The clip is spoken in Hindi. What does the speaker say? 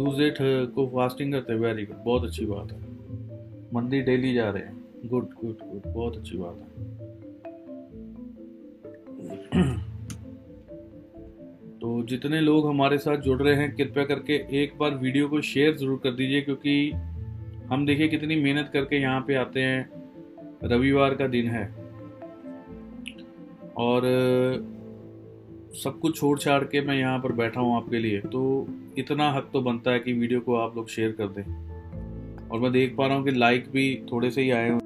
थर्सडे को फास्टिंग करते हैं वेरी गुड बहुत अच्छी बात है। मंदिर डेली जा रहे हैं। गुड गुड गुड बहुत अच्छी बात है। तो जितने लोग हमारे साथ जुड़ रहे हैं, कृपया करके एक बार वीडियो को शेयर ज़रूर कर दीजिए, क्योंकि हम देखिए कितनी मेहनत करके यहाँ पे आते हैं। रविवार का दिन है। और सब कुछ छोड़ छाड़ के मैं यहाँ पर बैठा हूँ आपके लिए तो इतना हक तो बनता है कि वीडियो को आप लोग शेयर कर दें। और मैं देख पा रहा हूँ कि लाइक भी थोड़े से ही आए हुए